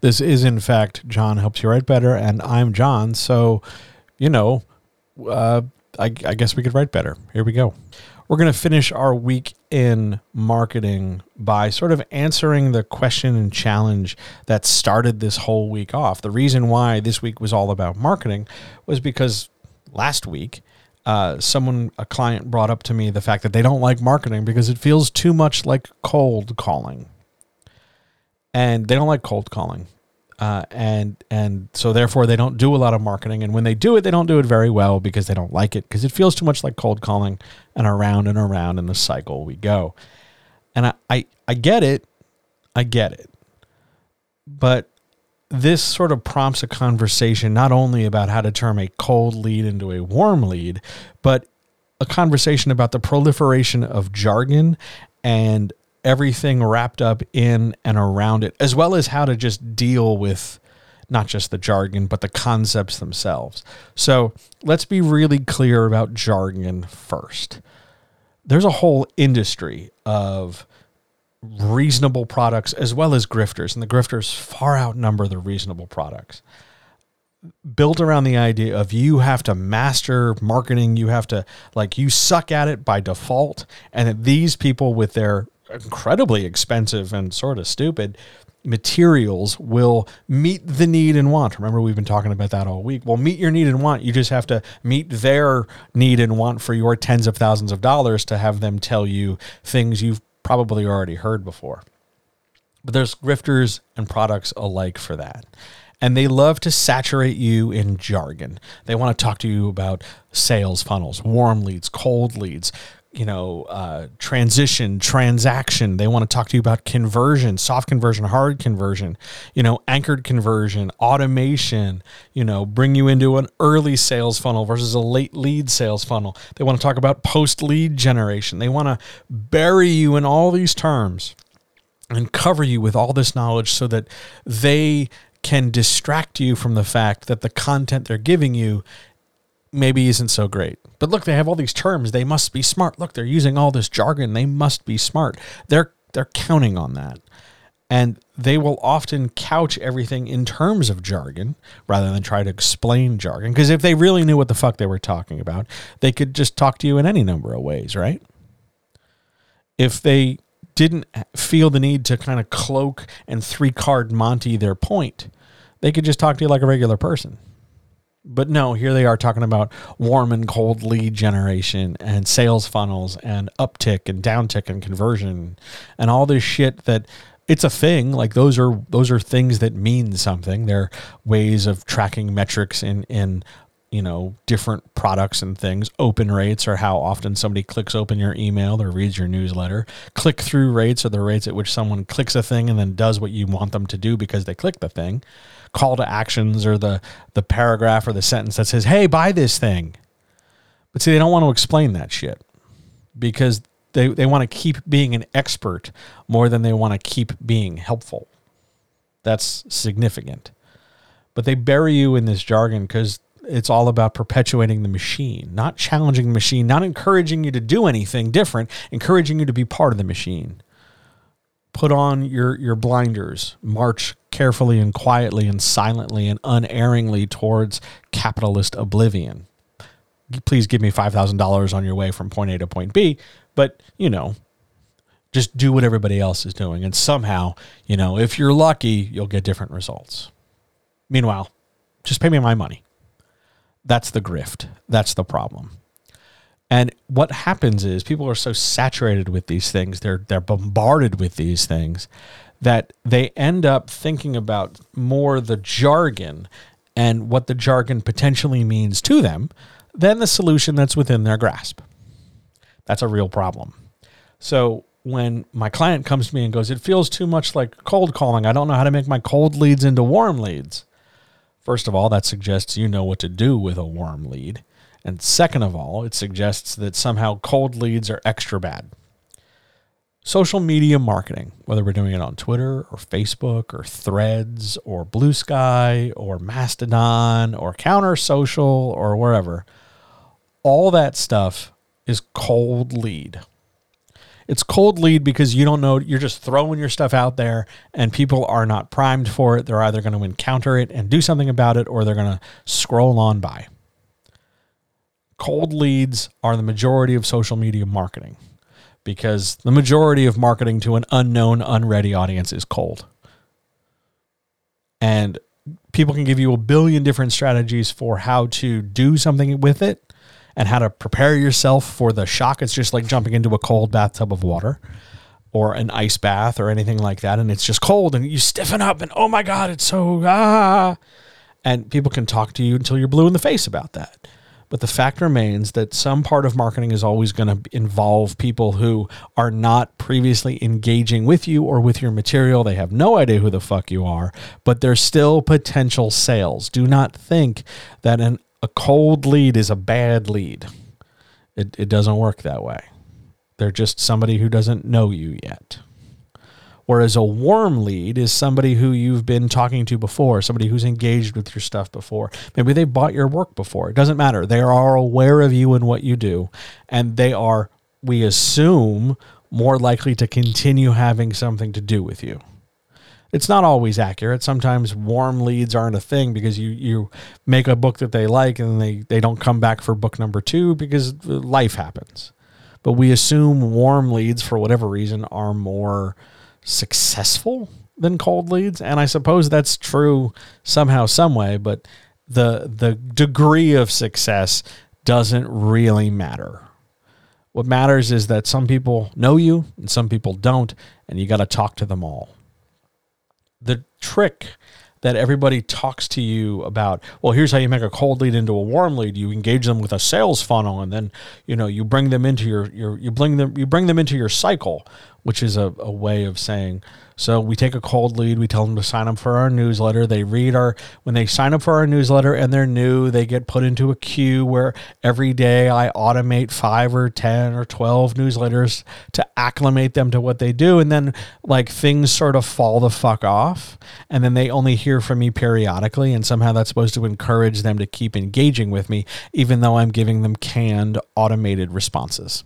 This is, in fact, John Helps You Write Better, and I'm John. So, you know, uh, I, I guess we could write better. Here we go. We're going to finish our week in marketing by sort of answering the question and challenge that started this whole week off. The reason why this week was all about marketing was because last week, uh, someone, a client brought up to me the fact that they don't like marketing because it feels too much like cold calling. And they don't like cold calling. Uh, and and so therefore they don't do a lot of marketing. And when they do it they don't do it very well because they don't like it because it feels too much like cold calling and around and around in the cycle we go. And I, I i get it. I get it. But this sort of prompts a conversation not only about how to turn a cold lead into a warm lead but a conversation about the proliferation of jargon and everything wrapped up in and around it, as well as how to just deal with not just the jargon, but the concepts themselves. So let's be really clear about jargon first. There's a whole industry of reasonable products as well as grifters, and the grifters far outnumber the reasonable products. Built around the idea of you have to master marketing, you have to, like, you suck at it by default, and that these people with their incredibly expensive and sort of stupid materials will meet the need and want. Remember, we've been talking about that all week. Well, meet your need and want. You just have to meet their need and want for your tens of thousands of dollars to have them tell you things you've probably already heard before. But there's grifters and products alike for that. And they love to saturate you in jargon. They want to talk to you about sales funnels, warm leads, cold leads, you know, uh, transition, transaction. They want to talk to you about conversion, soft conversion, hard conversion, you know, anchored conversion, automation, you know, bring you into an early sales funnel versus a late lead sales funnel. They want to talk about post lead generation. They want to bury you in all these terms and cover you with all this knowledge so that they can distract you from the fact that the content they're giving you maybe isn't so great. But look, they have all these terms. They must be smart. Look, they're using all this jargon. They must be smart. They're they're counting on that. And they will often couch everything in terms of jargon rather than try to explain jargon. Because if they really knew what the fuck they were talking about, they could just talk to you in any number of ways, right? If they didn't feel the need to kind of cloak and three card Monty their point, they could just talk to you like a regular person. But no, here they are talking about warm and cold lead generation and sales funnels and uptick and downtick and conversion and all this shit that it's a thing. Like those are those are things that mean something. They're ways of tracking metrics in in you know different products and things open rates are how often somebody clicks open your email or reads your newsletter click through rates are the rates at which someone clicks a thing and then does what you want them to do because they click the thing call to actions or the the paragraph or the sentence that says hey buy this thing. But see they don't want to explain that shit because they, they want to keep being an expert more than they want to keep being helpful. That's significant. But they bury you in this jargon because it's all about perpetuating the machine, not challenging the machine, not encouraging you to do anything different, encouraging you to be part of the machine. Put on your, your blinders, march carefully and quietly and silently and unerringly towards capitalist oblivion. Please give me $5,000 on your way from point A to point B, but you know, just do what everybody else is doing. And somehow, you know, if you're lucky, you'll get different results. Meanwhile, just pay me my money. That's the grift. That's the problem. And what happens is people are so saturated with these things, they're they're bombarded with these things that they end up thinking about more the jargon and what the jargon potentially means to them than the solution that's within their grasp. That's a real problem. So when my client comes to me and goes, It feels too much like cold calling. I don't know how to make my cold leads into warm leads. First of all, that suggests you know what to do with a warm lead. And second of all, it suggests that somehow cold leads are extra bad. Social media marketing, whether we're doing it on Twitter or Facebook or Threads or Blue Sky or Mastodon or Counter Social or wherever, all that stuff is cold lead. It's cold lead because you don't know, you're just throwing your stuff out there and people are not primed for it. They're either going to encounter it and do something about it or they're going to scroll on by. Cold leads are the majority of social media marketing because the majority of marketing to an unknown, unready audience is cold. And people can give you a billion different strategies for how to do something with it and how to prepare yourself for the shock. It's just like jumping into a cold bathtub of water or an ice bath or anything like that. And it's just cold and you stiffen up and oh my God, it's so ah. And people can talk to you until you're blue in the face about that. But the fact remains that some part of marketing is always going to involve people who are not previously engaging with you or with your material. They have no idea who the fuck you are, but they're still potential sales. Do not think that an, a cold lead is a bad lead. It, it doesn't work that way. They're just somebody who doesn't know you yet. Whereas a warm lead is somebody who you've been talking to before, somebody who's engaged with your stuff before. Maybe they bought your work before. It doesn't matter. They are aware of you and what you do. And they are, we assume, more likely to continue having something to do with you. It's not always accurate. Sometimes warm leads aren't a thing because you, you make a book that they like and they, they don't come back for book number two because life happens. But we assume warm leads, for whatever reason, are more successful than cold leads and i suppose that's true somehow some way but the the degree of success doesn't really matter. What matters is that some people know you and some people don't and you got to talk to them all. The trick that everybody talks to you about well here's how you make a cold lead into a warm lead. You engage them with a sales funnel and then you know you bring them into your, your you bring them you bring them into your cycle which is a, a way of saying so we take a cold lead, we tell them to sign up for our newsletter. They read our when they sign up for our newsletter and they're new, they get put into a queue where every day I automate 5 or 10 or 12 newsletters to acclimate them to what they do and then like things sort of fall the fuck off and then they only hear from me periodically and somehow that's supposed to encourage them to keep engaging with me even though I'm giving them canned automated responses.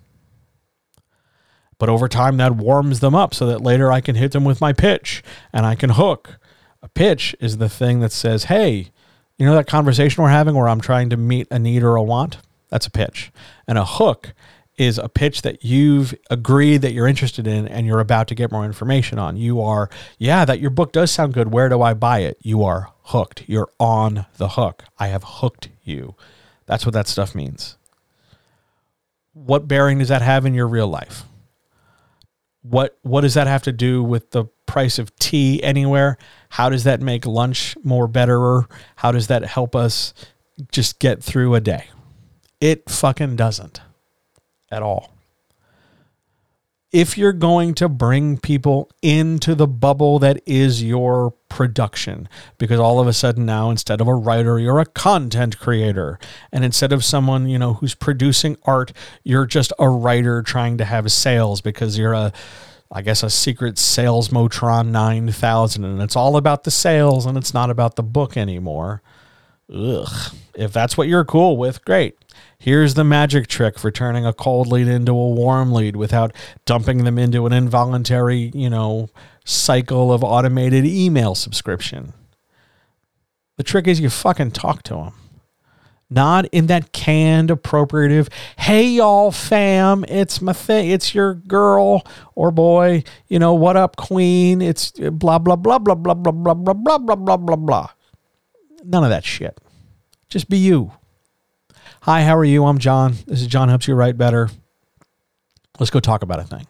But over time, that warms them up so that later I can hit them with my pitch and I can hook. A pitch is the thing that says, hey, you know that conversation we're having where I'm trying to meet a need or a want? That's a pitch. And a hook is a pitch that you've agreed that you're interested in and you're about to get more information on. You are, yeah, that your book does sound good. Where do I buy it? You are hooked. You're on the hook. I have hooked you. That's what that stuff means. What bearing does that have in your real life? What what does that have to do with the price of tea anywhere? How does that make lunch more betterer? How does that help us just get through a day? It fucking doesn't at all. If you're going to bring people into the bubble that is your production, because all of a sudden now, instead of a writer, you're a content creator. And instead of someone, you know, who's producing art, you're just a writer trying to have sales because you're a, I guess, a secret sales Motron 9000. And it's all about the sales and it's not about the book anymore. Ugh. If that's what you're cool with, great. Here's the magic trick for turning a cold lead into a warm lead without dumping them into an involuntary, you know, cycle of automated email subscription. The trick is you fucking talk to them. Not in that canned appropriative, hey y'all fam, it's my thing, it's your girl or boy, you know, what up queen, it's blah blah blah blah blah blah blah blah blah blah blah blah blah. None of that shit. Just be you. Hi, how are you? I'm John. This is John Helps You Write Better. Let's go talk about a thing.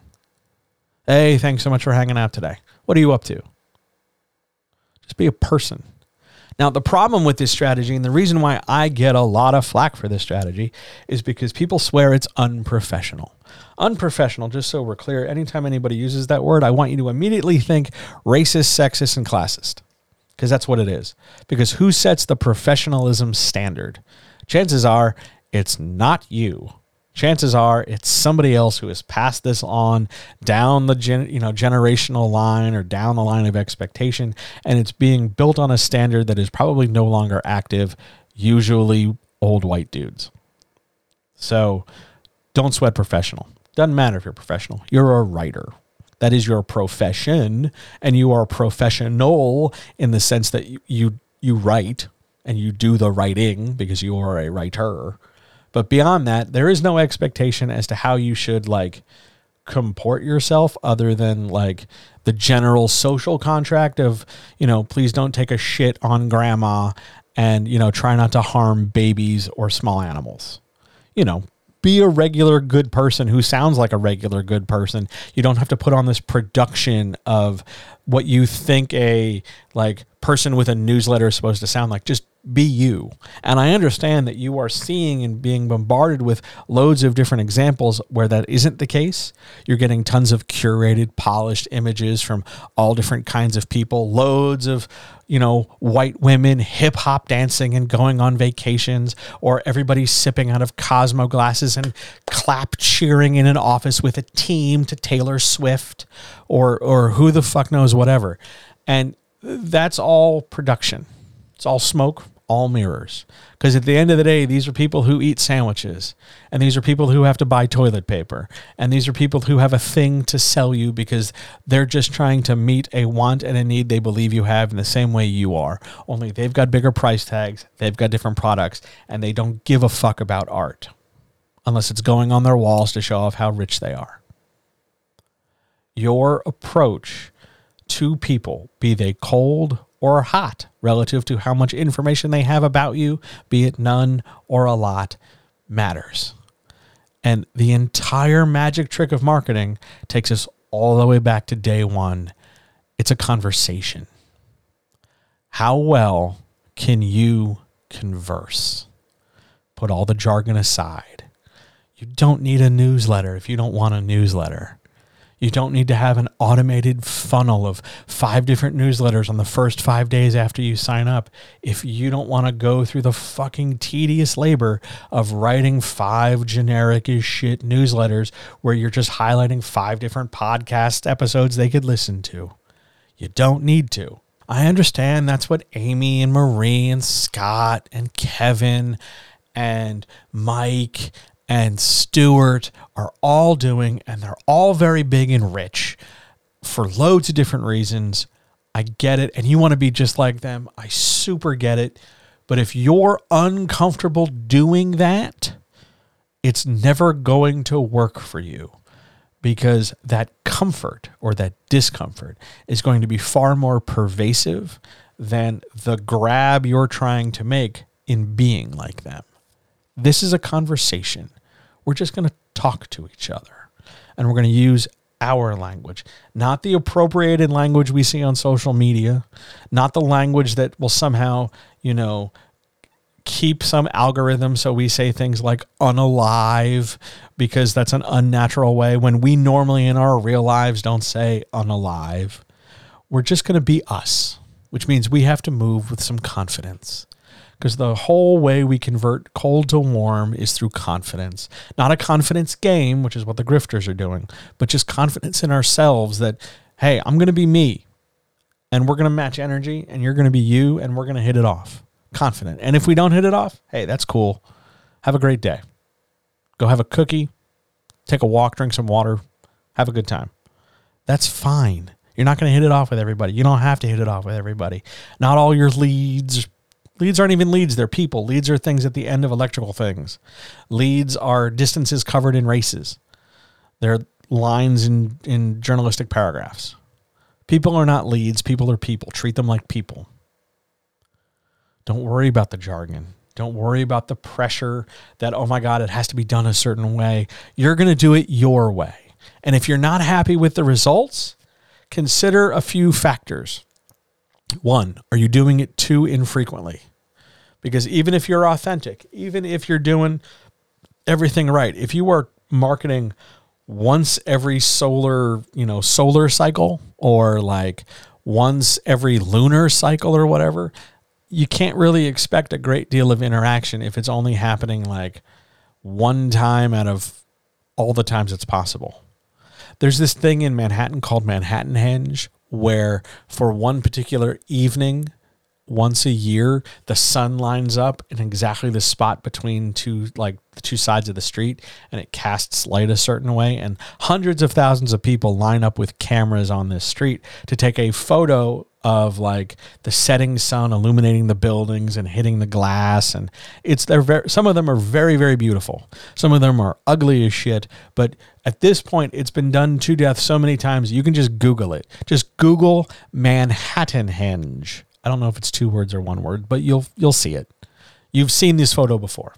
Hey, thanks so much for hanging out today. What are you up to? Just be a person. Now, the problem with this strategy, and the reason why I get a lot of flack for this strategy, is because people swear it's unprofessional. Unprofessional, just so we're clear, anytime anybody uses that word, I want you to immediately think racist, sexist, and classist. Because that's what it is. Because who sets the professionalism standard? Chances are it's not you. Chances are it's somebody else who has passed this on down the gen, you know generational line or down the line of expectation, and it's being built on a standard that is probably no longer active. Usually, old white dudes. So, don't sweat professional. Doesn't matter if you're professional. You're a writer. That is your profession, and you are professional in the sense that you you, you write and you do the writing because you are a writer. But beyond that, there is no expectation as to how you should like comport yourself other than like the general social contract of, you know, please don't take a shit on grandma and, you know, try not to harm babies or small animals. You know, be a regular good person who sounds like a regular good person. You don't have to put on this production of what you think a like person with a newsletter is supposed to sound like. Just be you. And I understand that you are seeing and being bombarded with loads of different examples where that isn't the case. You're getting tons of curated, polished images from all different kinds of people, loads of, you know, white women hip hop dancing and going on vacations, or everybody sipping out of Cosmo glasses and clap cheering in an office with a team to Taylor Swift or or who the fuck knows whatever. And that's all production. It's all smoke, all mirrors. Because at the end of the day, these are people who eat sandwiches, and these are people who have to buy toilet paper, and these are people who have a thing to sell you because they're just trying to meet a want and a need they believe you have in the same way you are. Only they've got bigger price tags, they've got different products, and they don't give a fuck about art unless it's going on their walls to show off how rich they are. Your approach to people, be they cold or hot, relative to how much information they have about you, be it none or a lot, matters. And the entire magic trick of marketing takes us all the way back to day one. It's a conversation. How well can you converse? Put all the jargon aside. You don't need a newsletter if you don't want a newsletter. You don't need to have an automated funnel of five different newsletters on the first five days after you sign up if you don't want to go through the fucking tedious labor of writing five generic as shit newsletters where you're just highlighting five different podcast episodes they could listen to. You don't need to. I understand that's what Amy and Marie and Scott and Kevin and Mike and Stewart are all doing, and they're all very big and rich for loads of different reasons. I get it. And you want to be just like them. I super get it. But if you're uncomfortable doing that, it's never going to work for you because that comfort or that discomfort is going to be far more pervasive than the grab you're trying to make in being like them. This is a conversation. We're just going to talk to each other and we're going to use our language, not the appropriated language we see on social media, not the language that will somehow, you know, keep some algorithm so we say things like unalive because that's an unnatural way when we normally in our real lives don't say unalive. We're just going to be us, which means we have to move with some confidence because the whole way we convert cold to warm is through confidence. Not a confidence game, which is what the grifters are doing, but just confidence in ourselves that, hey, I'm going to be me and we're going to match energy and you're going to be you and we're going to hit it off. Confident. And if we don't hit it off, hey, that's cool. Have a great day. Go have a cookie, take a walk, drink some water, have a good time. That's fine. You're not going to hit it off with everybody. You don't have to hit it off with everybody. Not all your leads, Leads aren't even leads, they're people. Leads are things at the end of electrical things. Leads are distances covered in races. They're lines in, in journalistic paragraphs. People are not leads, people are people. Treat them like people. Don't worry about the jargon. Don't worry about the pressure that, oh my God, it has to be done a certain way. You're going to do it your way. And if you're not happy with the results, consider a few factors. One, are you doing it too infrequently? Because even if you're authentic, even if you're doing everything right, if you are marketing once every solar, you know, solar cycle or like once every lunar cycle or whatever, you can't really expect a great deal of interaction if it's only happening like one time out of all the times it's possible. There's this thing in Manhattan called Manhattan Henge where for one particular evening once a year the sun lines up in exactly the spot between two like the two sides of the street and it casts light a certain way and hundreds of thousands of people line up with cameras on this street to take a photo of like the setting sun illuminating the buildings and hitting the glass and it's they're very some of them are very very beautiful. Some of them are ugly as shit but at this point it's been done to death so many times you can just google it. Just google manhattan henge i don't know if it's two words or one word but you'll you'll see it. You've seen this photo before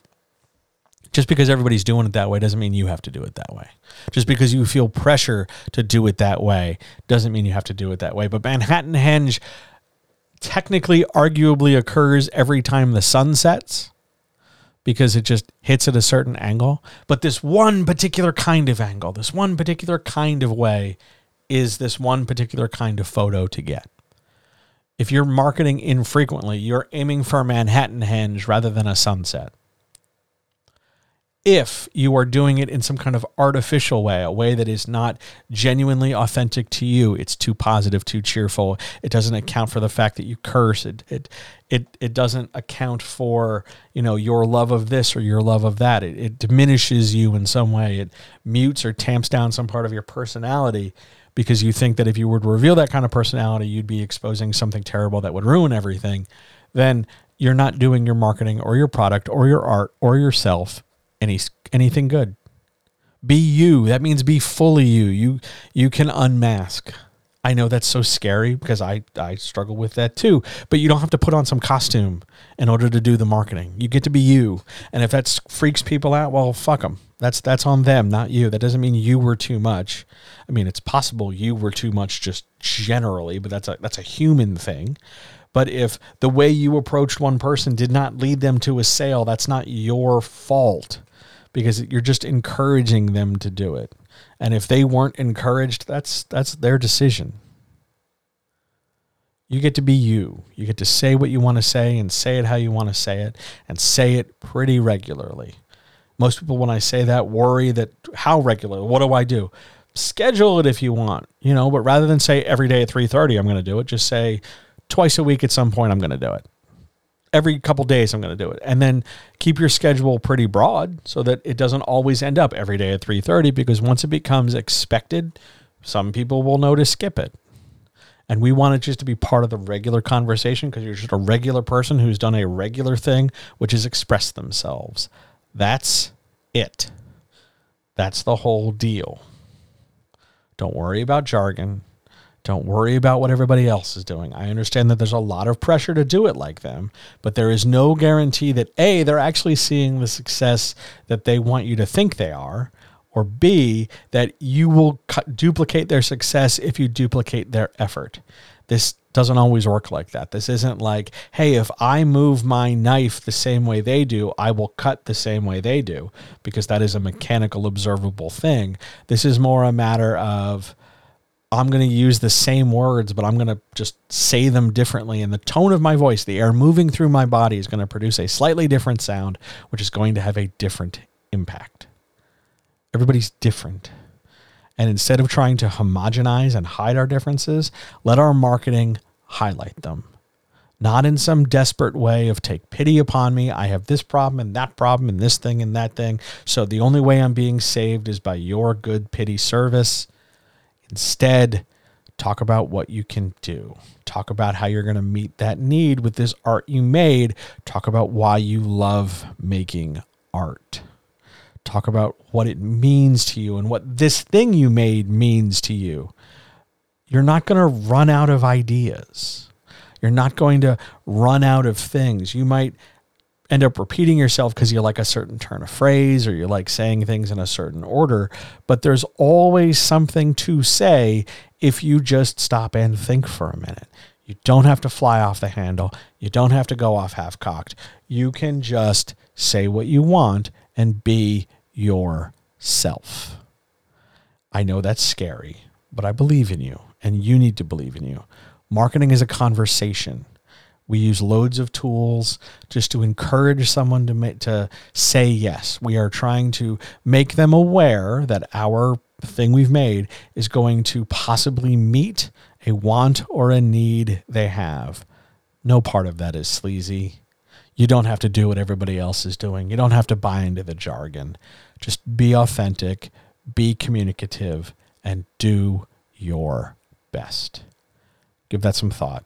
just because everybody's doing it that way doesn't mean you have to do it that way. Just because you feel pressure to do it that way doesn't mean you have to do it that way. But Manhattan Henge technically, arguably occurs every time the sun sets because it just hits at a certain angle. But this one particular kind of angle, this one particular kind of way, is this one particular kind of photo to get. If you're marketing infrequently, you're aiming for a Manhattan Henge rather than a sunset if you are doing it in some kind of artificial way, a way that is not genuinely authentic to you, it's too positive, too cheerful. It doesn't account for the fact that you curse. It it it it doesn't account for you know your love of this or your love of that. It, it diminishes you in some way. It mutes or tamps down some part of your personality because you think that if you were to reveal that kind of personality, you'd be exposing something terrible that would ruin everything. Then you're not doing your marketing or your product or your art or yourself any anything good. Be you. That means be fully you. You you can unmask. I know that's so scary because I I struggle with that too. But you don't have to put on some costume in order to do the marketing. You get to be you. And if that freaks people out, well, fuck them. That's that's on them, not you. That doesn't mean you were too much. I mean, it's possible you were too much just generally, but that's a that's a human thing. But if the way you approached one person did not lead them to a sale, that's not your fault because you're just encouraging them to do it. And if they weren't encouraged, that's that's their decision. You get to be you. You get to say what you want to say and say it how you want to say it and say it pretty regularly. Most people when I say that worry that how regular, what do I do? Schedule it if you want, you know, but rather than say every day at 3:30 I'm going to do it, just say twice a week at some point I'm going to do it every couple days I'm going to do it. And then keep your schedule pretty broad so that it doesn't always end up every day at 3:30 because once it becomes expected, some people will know to skip it. And we want it just to be part of the regular conversation because you're just a regular person who's done a regular thing, which is express themselves. That's it. That's the whole deal. Don't worry about jargon. Don't worry about what everybody else is doing. I understand that there's a lot of pressure to do it like them, but there is no guarantee that A, they're actually seeing the success that they want you to think they are, or B, that you will duplicate their success if you duplicate their effort. This doesn't always work like that. This isn't like, hey, if I move my knife the same way they do, I will cut the same way they do, because that is a mechanical, observable thing. This is more a matter of, I'm going to use the same words, but I'm going to just say them differently. And the tone of my voice, the air moving through my body, is going to produce a slightly different sound, which is going to have a different impact. Everybody's different. And instead of trying to homogenize and hide our differences, let our marketing highlight them. Not in some desperate way of take pity upon me. I have this problem and that problem and this thing and that thing. So the only way I'm being saved is by your good pity service Instead, talk about what you can do. Talk about how you're going to meet that need with this art you made. Talk about why you love making art. Talk about what it means to you and what this thing you made means to you. You're not going to run out of ideas. You're not going to run out of things. You might end up repeating yourself because you like a certain turn of phrase or you like saying things in a certain order. But there's always something to say if you just stop and think for a minute. You don't have to fly off the handle. You don't have to go off half cocked. You can just say what you want and be yourself. I know that's scary, but I believe in you and you need to believe in you. Marketing is a conversation. We use loads of tools just to encourage someone to make, to say yes. We are trying to make them aware that our thing we've made is going to possibly meet a want or a need they have. No part of that is sleazy. You don't have to do what everybody else is doing. You don't have to buy into the jargon. Just be authentic, be communicative, and do your best. Give that some thought.